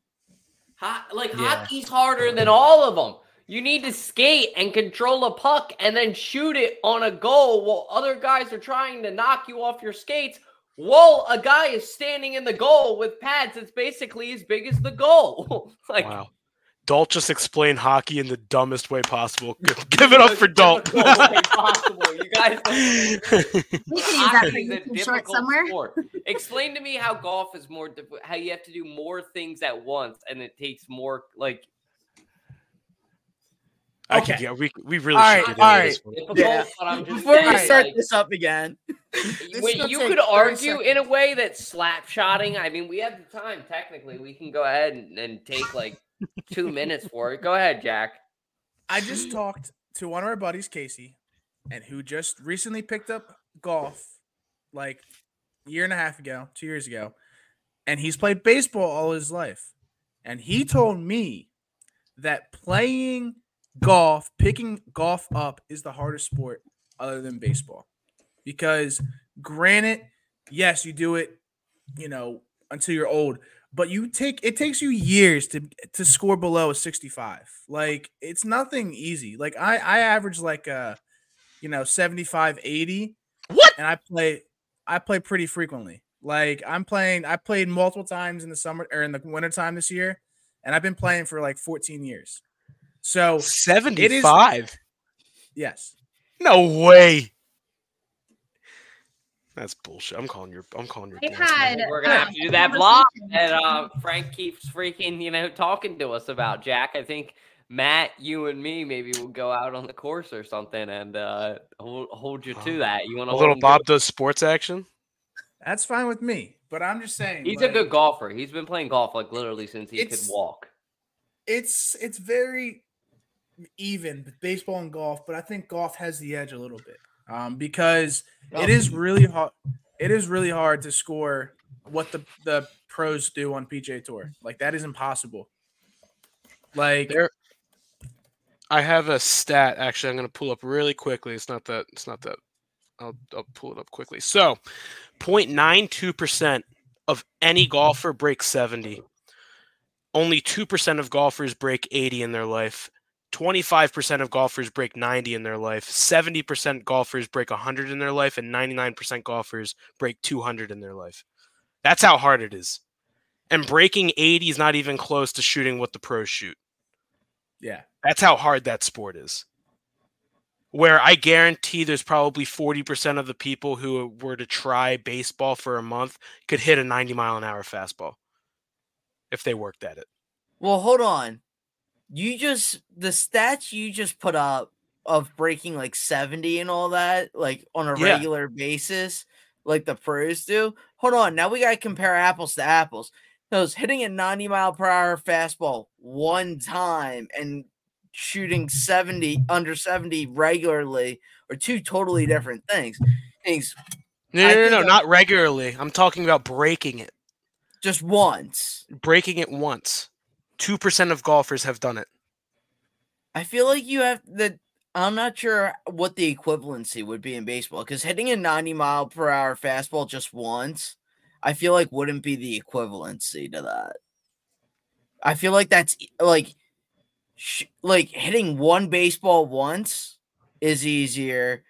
Ho- like Yeah. hockey's harder than all of them. You need to skate and control a puck and then shoot it on a goal while other guys are trying to knock you off your skates. While a guy is standing in the goal with pads it's basically as big as the goal. like Wow. Dalt just explained hockey in the dumbest way possible. Give- Give it up for Dalt. difficult way possible. You guys We can use that for Hockey is a difficult somewhere. sport. Explain to me how golf is more diff- how you have to do more things at once and it takes more like I could Okay. get we we really All should right, get into all this one. difficult. Yeah. But I'm just Before we saying, start like, this up again, Wait, you could 30 argue in a way that slap shotting. I mean, we have the time. Technically, we can go ahead and, and take like two minutes for it. Go ahead, Jack. I just talked to one of our buddies, Casey, and who just recently picked up golf like a year and a half ago, two years ago, and he's played baseball all his life. And he told me that playing golf, picking golf up, is the hardest sport other than baseball. Because, granted, yes, you do it, you know, until you're old, but you take it takes you years to to score below a 65 like it's nothing easy. Like i i average like uh you know 75 80 What? and i play i play pretty frequently. Like i'm playing i played multiple times in the summer or in the winter time this year and i've been playing for like 14 years so 75. yes No way. That's bullshit. I'm calling your I'm calling your I've BS, man. had We're gonna have uh, to do that vlog conversations. that uh, Frank keeps freaking, you know, talking to us about. Jack, I think Matt, you and me, maybe we'll go out on the course or something and uh, hold, hold you to that. You want A little Bob does sports action. that's fine with me but i'm just saying He's like, a good golfer. He's been playing golf like literally since he could walk. it's it's very even baseball and golf, but I think golf has the edge a little bit um, because it is really hard. It is really hard to score what the the pros do on PGA Tour. Like that is impossible. Like There I have a stat actually I'm going to pull up really quickly. It's not that it's not that I'll, I'll pull it up quickly. So, 0.92% of any golfer breaks 70. Only 2% of golfers break 80 in their life. 25% of golfers break 90 in their life, 70% golfers break 100 in their life, and 99% golfers break 200 in their life. That's how hard it is. And breaking 80 is not even close to shooting what the pros shoot. Yeah. That's how hard that sport is. Where I guarantee there's probably 40% of the people who were to try baseball for a month could hit a 90 mile an hour fastball if they worked at it. Well, hold on. You just the stats you just put up of breaking like 70 and all that, like on a Yeah. regular basis, like the pros do. Hold on. Now we gotta compare apples to apples. Because hitting a 90 mile per hour fastball one time and shooting 70 under 70 regularly are two totally mm-hmm. different things. Things No, no, no, no, not regularly. I'm talking about breaking it. just once. Breaking it once. 2% of golfers have done it. I feel like you have the. I'm not sure what the equivalency would be in baseball because hitting a 90 mile per hour fastball just once, I feel like wouldn't be the equivalency to that. I feel like that's like, sh- like hitting one baseball once is easier,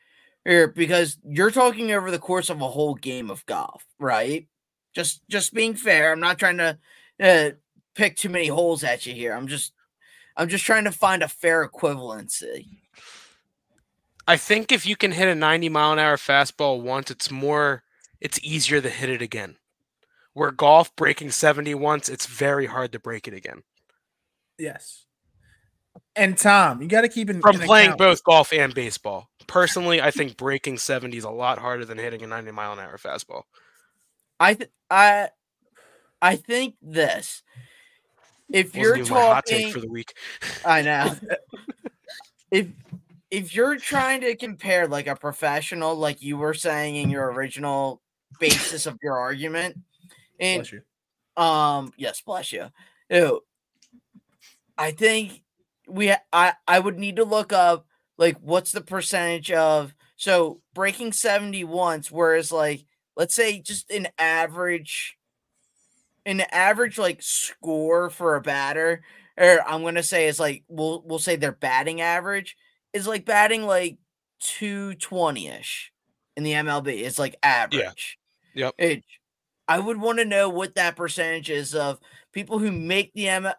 or because you're talking over the course of a whole game of golf, right? Just, just being fair. I'm not trying to uh, pick too many holes at you here. I'm just I'm just trying to find a fair equivalency. I think if you can hit a 90 mile an hour fastball once, it's more, it's easier to hit it again. Where golf breaking 70 once, it's very hard to break it again. Yes. And Tom, you got to keep in From in playing account- both golf and baseball. Personally, I think breaking 70 is a lot harder than hitting a 90 mile an hour fastball. I th- I I think this. If you're my hot take talking, for the week. I know. if if you're trying to compare like a professional, like you were saying in your original basis of your argument, and Bless you. Um, yes, bless you. Ew. I think we I I would need to look up like what's the percentage of so breaking 70 once, whereas like let's say just an average an average like score for a batter, or I'm gonna say is like we'll we'll say their batting average is like batting like 220-ish in the MLB. It's like average. Yeah. Yep. It, I would want to know what that percentage is of people who make the M uh,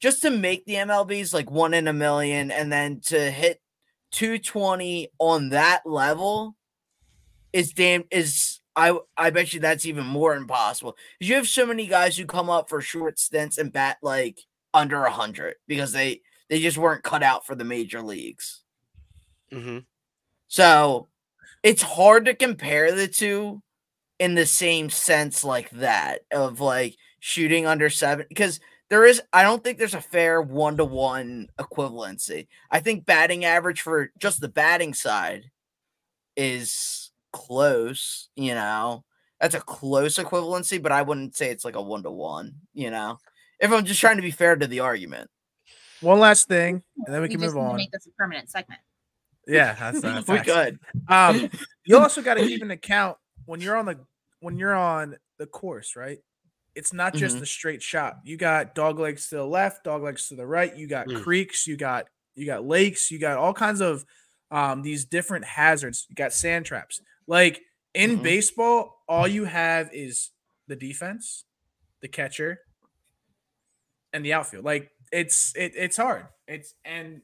just to make the MLBs like one in a million and then to hit 220 on that level is damn is I I bet you that's even more impossible. You have so many guys who come up for short stints and bat like under a hundred because they they just weren't cut out for the major leagues. hmm So it's hard to compare the two in the same sense like that of like shooting under seven because there is I don't think there's a fair one to one equivalency. I think batting average for just the batting side is close, you know. That's a close equivalency, but I wouldn't say it's like a one to one, you know. If I'm just trying to be fair to the argument. One last thing, and then we We can just move on. make this a permanent segment. Yeah, that's not we could. Um, you also got to keep in account when you're on the when you're on the course, right? It's not just Mhm. a straight shot. You got dog legs to the left, dog legs to the right. You got Mm. creeks, you got you got lakes, you got all kinds of um these different hazards. You got sand traps. Like in Mhm. baseball, all you have is the defense, the catcher, and the outfield. Like it's it, it's hard. It's and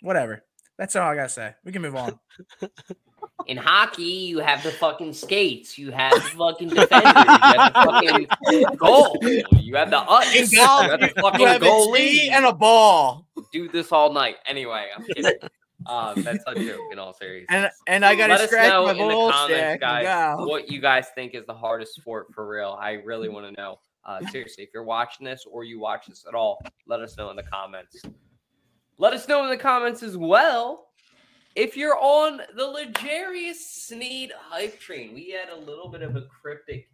whatever. That's all I gotta say. We can move on. In hockey, you have the fucking skates. You have the fucking defenders. You have the fucking goal. You have the ice. In You have the you fucking have goalie. tee and a ball. Do this all night. Anyway, I'm kidding. Um, that's a joke in all seriousness. And and I gotta Let us scratch know my in the comments, guys, what you guys think is the hardest sport for real. I really want to know. Uh, seriously, if you're watching this or you watch this at all, let us know in the comments. Let us know in the comments as well if you're on the L'Jarius Sneed hype train. We had a little bit of a cryptic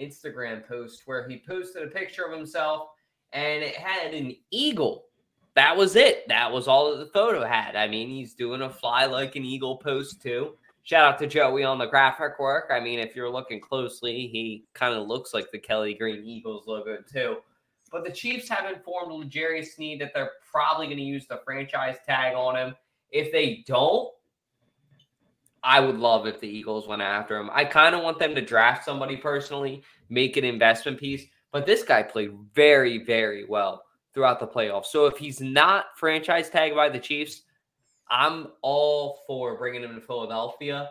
Instagram post where he posted a picture of himself and it had an eagle. That was it. That was all that the photo had. I mean, he's doing a fly like an eagle pose too. Shout out to Joey on the graphic work. I mean, if you're looking closely, he kind of looks like the Kelly Green Eagles logo too. but the Chiefs have informed L'Jarius Sneed that they're probably going to use the franchise tag on him. If they don't, I would love if the Eagles went after him. I kind of want them to draft somebody personally, make an investment piece, but this guy played very, very well throughout the playoffs. So if he's not franchise tagged by the Chiefs, I'm all for bringing him to Philadelphia.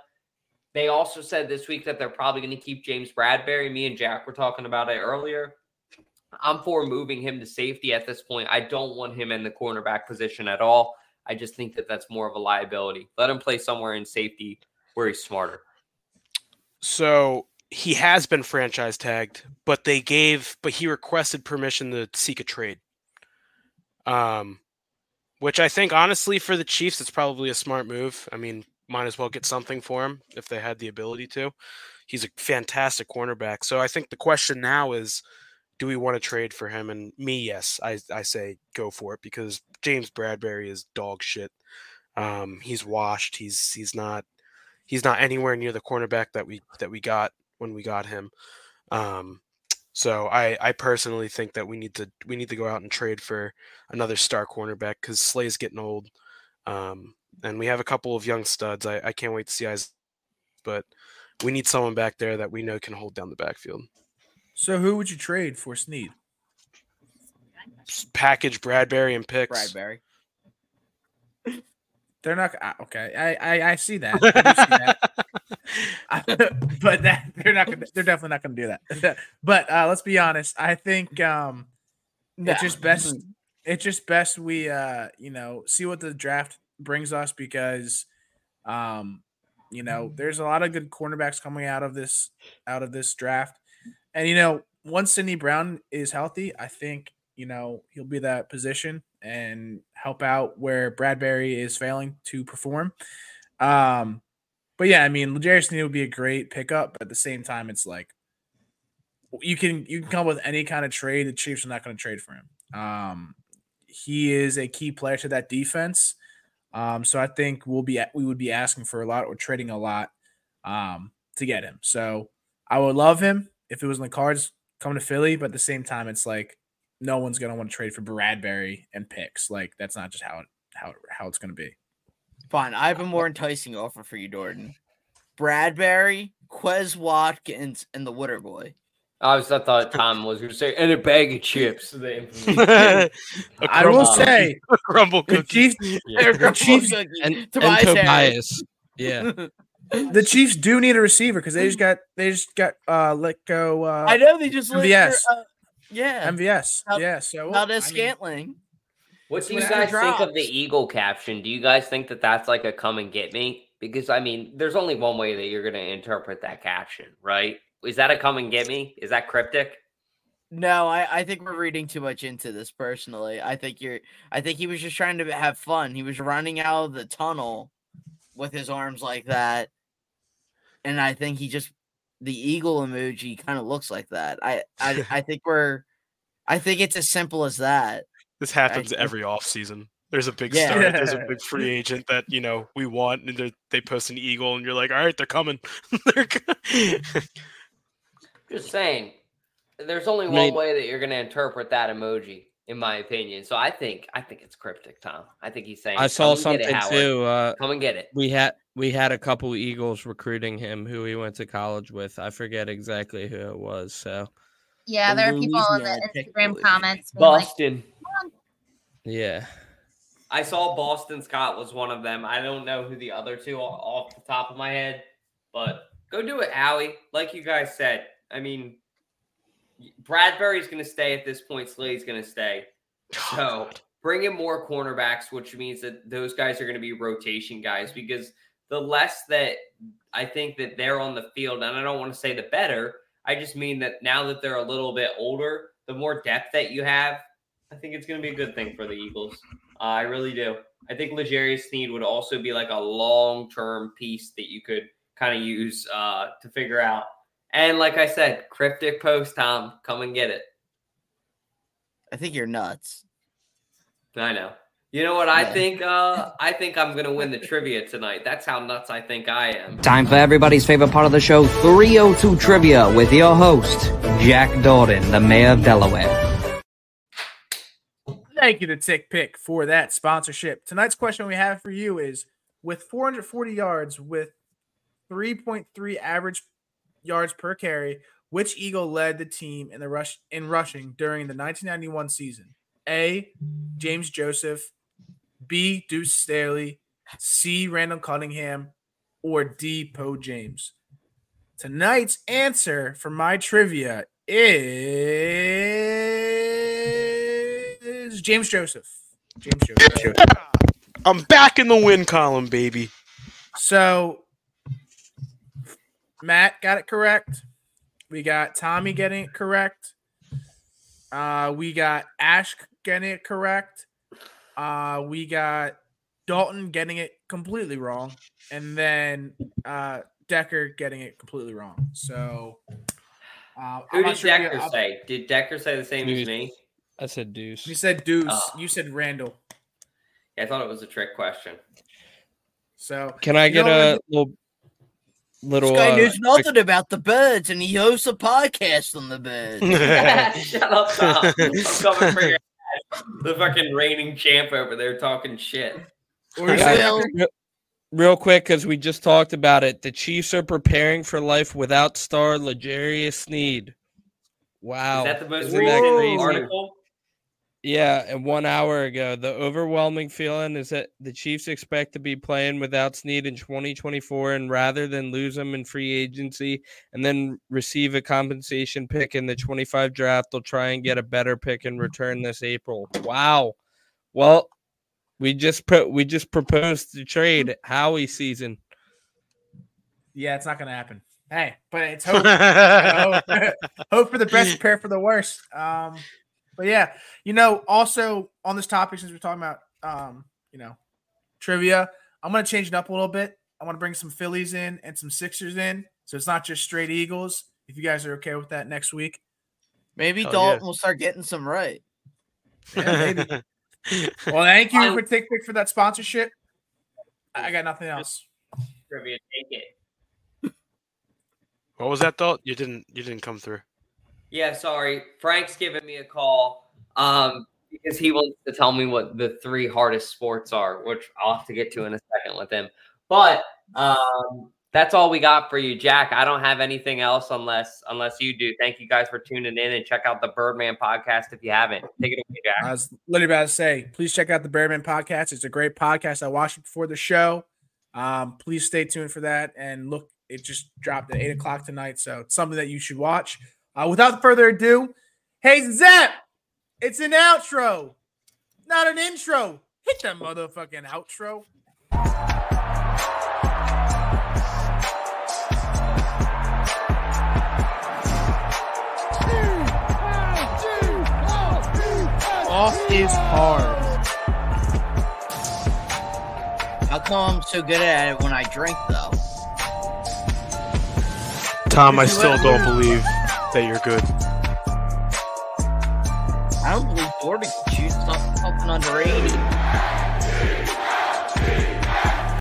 They also said this week that they're probably going to keep James Bradberry. Me and Jack were talking about it earlier. I'm for moving him to safety at this point. I don't want him in the cornerback position at all. I just think that that's more of a liability. Let him play somewhere in safety where he's smarter. So he has been franchise tagged, but they gave, but he requested permission to seek a trade. Um, which I think honestly for the Chiefs, it's probably a smart move. I mean, might as well get something for him if they had the ability to. He's a fantastic cornerback. So I think the question now is, do we want to trade for him? And me, yes, I, I say go for it because James Bradberry is dog shit. Um, he's washed. He's he's not he's not anywhere near the cornerback that we that we got when we got him. Um, so I I personally think that we need to we need to go out and trade for another star cornerback because Slay's getting old. Um, and we have a couple of young studs. I, I can't wait to see eyes, but we need someone back there that we know can hold down the backfield. So who would you trade for Sneed? Package Bradberry and picks. Bradberry. They're not okay. I I, I see that, I see that. but that they're not. Gonna, they're definitely not going to do that. but uh, let's be honest. I think um, it's just best. It's just best we uh, you know see what the draft brings us because um, you know there's a lot of good cornerbacks coming out of this out of this draft, and you know once Sydney Brown is healthy, I think you know he'll be that position and help out where Bradberry is failing to perform. Um, but yeah, I mean, L'Jarius Sneed would be a great pickup. But at the same time, it's like you can you can come up with any kind of trade. The Chiefs are not going to trade for him. Um, he is a key player to that defense. Um, so I think we'll be we would be asking for a lot or trading a lot um, to get him. So I would love him if it was in the cards coming to Philly. But at the same time, it's like no one's going to want to trade for Bradberry and picks. Like that's not just how it how how it's going to be. Fine. I have a more enticing offer for you, Jordan. Bradberry, Quez Watkins, and the Wooder Boy. I was I thought Tom was going to say and a bag of chips. The I will crumble- say crumble the Chiefs, Yeah. the Chiefs, and, and Tobias Harris. Tobias. Yeah. the Chiefs do need a receiver because they just got they just got uh let go. Uh, I know they just let MVS. their, uh, yeah, MVS. Val- yeah. So Valdes I mean, Scantling. What do you Whatever guys think of the. Eagle caption? Do you guys think that that's like a come and get me? Because I mean, there's only one way that you're going to interpret that caption, right? Is that a come and get me? Is that cryptic? No, I, I think we're reading too much into this personally. I think you're I think he was just trying to have fun. He was running out of the tunnel with his arms like that. And I think he just the eagle emoji kind of looks like that. I, I I think we're I think it's as simple as that. This happens I- every off season. There's a big Yeah. star. There's a big free agent that you know we want, and they're- post an eagle, and you're like, all right, they're coming. They're co- Just saying, there's only one Mate. way that you're going to interpret that emoji, in my opinion. So I think I think it's cryptic, Tom. I think he's saying I saw "Come and get something too. Uh, Come and get it. we had we had a couple Eagles recruiting him who he went to college with. I forget exactly who it was. So Yeah, The there are people in the Instagram comments being like, Boston. yeah, I saw Boston Scott was one of them. I don't know who the other two are off the top of my head, but go do it, Howie. Like you guys said, I mean, Bradberry's going to stay at this point. Slay's going to stay. Oh, so bring in more cornerbacks, which means that those guys are going to be rotation guys because the less that I think that they're on the field, and I don't want to say the better, I just mean that now that they're a little bit older, the more depth that you have, I think it's going to be a good thing for the Eagles. Uh, I really do. I think L'Jarius Sneed would also be like a long term piece that you could kind of use uh, to figure out. And like I said, cryptic post, Tom, come and get it. I think you're nuts. I know. You know what I Yeah. think? Uh, I think I'm gonna win the trivia tonight. That's how nuts I think I am. Time for everybody's favorite part of the show, 302 Trivia, with your host, Jack Dalton, the mayor of Delaware. Thank you to TickPick for that sponsorship. Tonight's question we have for you is with 440 yards with 3.3 average yards per carry, which Eagle led the team in the rush in rushing during the 1991 season? A. James Joseph, B. Deuce Staley, C. Randall Cunningham, or D. Po James. Tonight's answer for my trivia is James Joseph. James Joseph. I'm back in the win column, baby. So Matt got it correct. We got Tommy getting it correct. Uh, we got Ash getting it correct. Uh, we got Dalton getting it completely wrong, and then uh, Decker getting it completely wrong. So, uh, Who I'm did sure if you- Decker I'll- say? Did Decker say the same as me? I said deuce. You said Deuce. Oh. You said Randall. Yeah, I thought it was a trick question. So Can I get know, a little little This guy uh, knows quick- nothing about the birds, and he hosts a podcast on the birds. Shut up, Tom. I'm coming for your ass. The fucking reigning champ over there talking shit. Or Yeah, Well- real, real quick, because we just talked about it. The Chiefs are preparing for life without star L'Jarius Sneed. Wow. Is that the most Isn't recent article? Yeah, and one hour ago, the overwhelming feeling is that the Chiefs expect to be playing without Sneed in 2024, and rather than lose him in free agency and then receive a compensation pick in the 25 draft, they'll try and get a better pick in return this April. Wow. Well, we just put we just proposed to trade Howie season. yeah, it's not gonna happen. Hey, but it's hope. hope, hope for the best, prepare for the worst. Um, but yeah, you know, also on this topic, since we're talking about, um, you know, trivia, I'm gonna change it up a little bit. I want to bring some Phillies in and some Sixers in, so it's not just straight Eagles. If you guys are okay with that next week, Maybe Hell Dalton yeah. will start getting some right. yeah, maybe. well, thank you for TickPick for that sponsorship. I got nothing else. Trivia, take it. what was that, Dalt? You didn't. You didn't come through. Yeah, sorry. Frank's giving me a call um, because he wants to tell me what the three hardest sports are, which I'll have to get to in a second with him. But um, that's all we got for you, Jack. I don't have anything else unless unless you do. Thank you guys for tuning in and check out the Birdman podcast if you haven't. Take it away, Jack. I was literally about to say, please check out the Birdman podcast. It's a great podcast. I watched it before the show. Um, please stay tuned for that. And look, it just dropped at eight o'clock tonight, so it's something that you should watch. Uh, without further ado, hey Zep, it's an outro, not an intro. Hit that motherfucking outro. Off is hard. How come I'm so good at it when I drink, though? Tom, I still don't believe that you're good. I don't believe Jordan can shoot something, something under 80.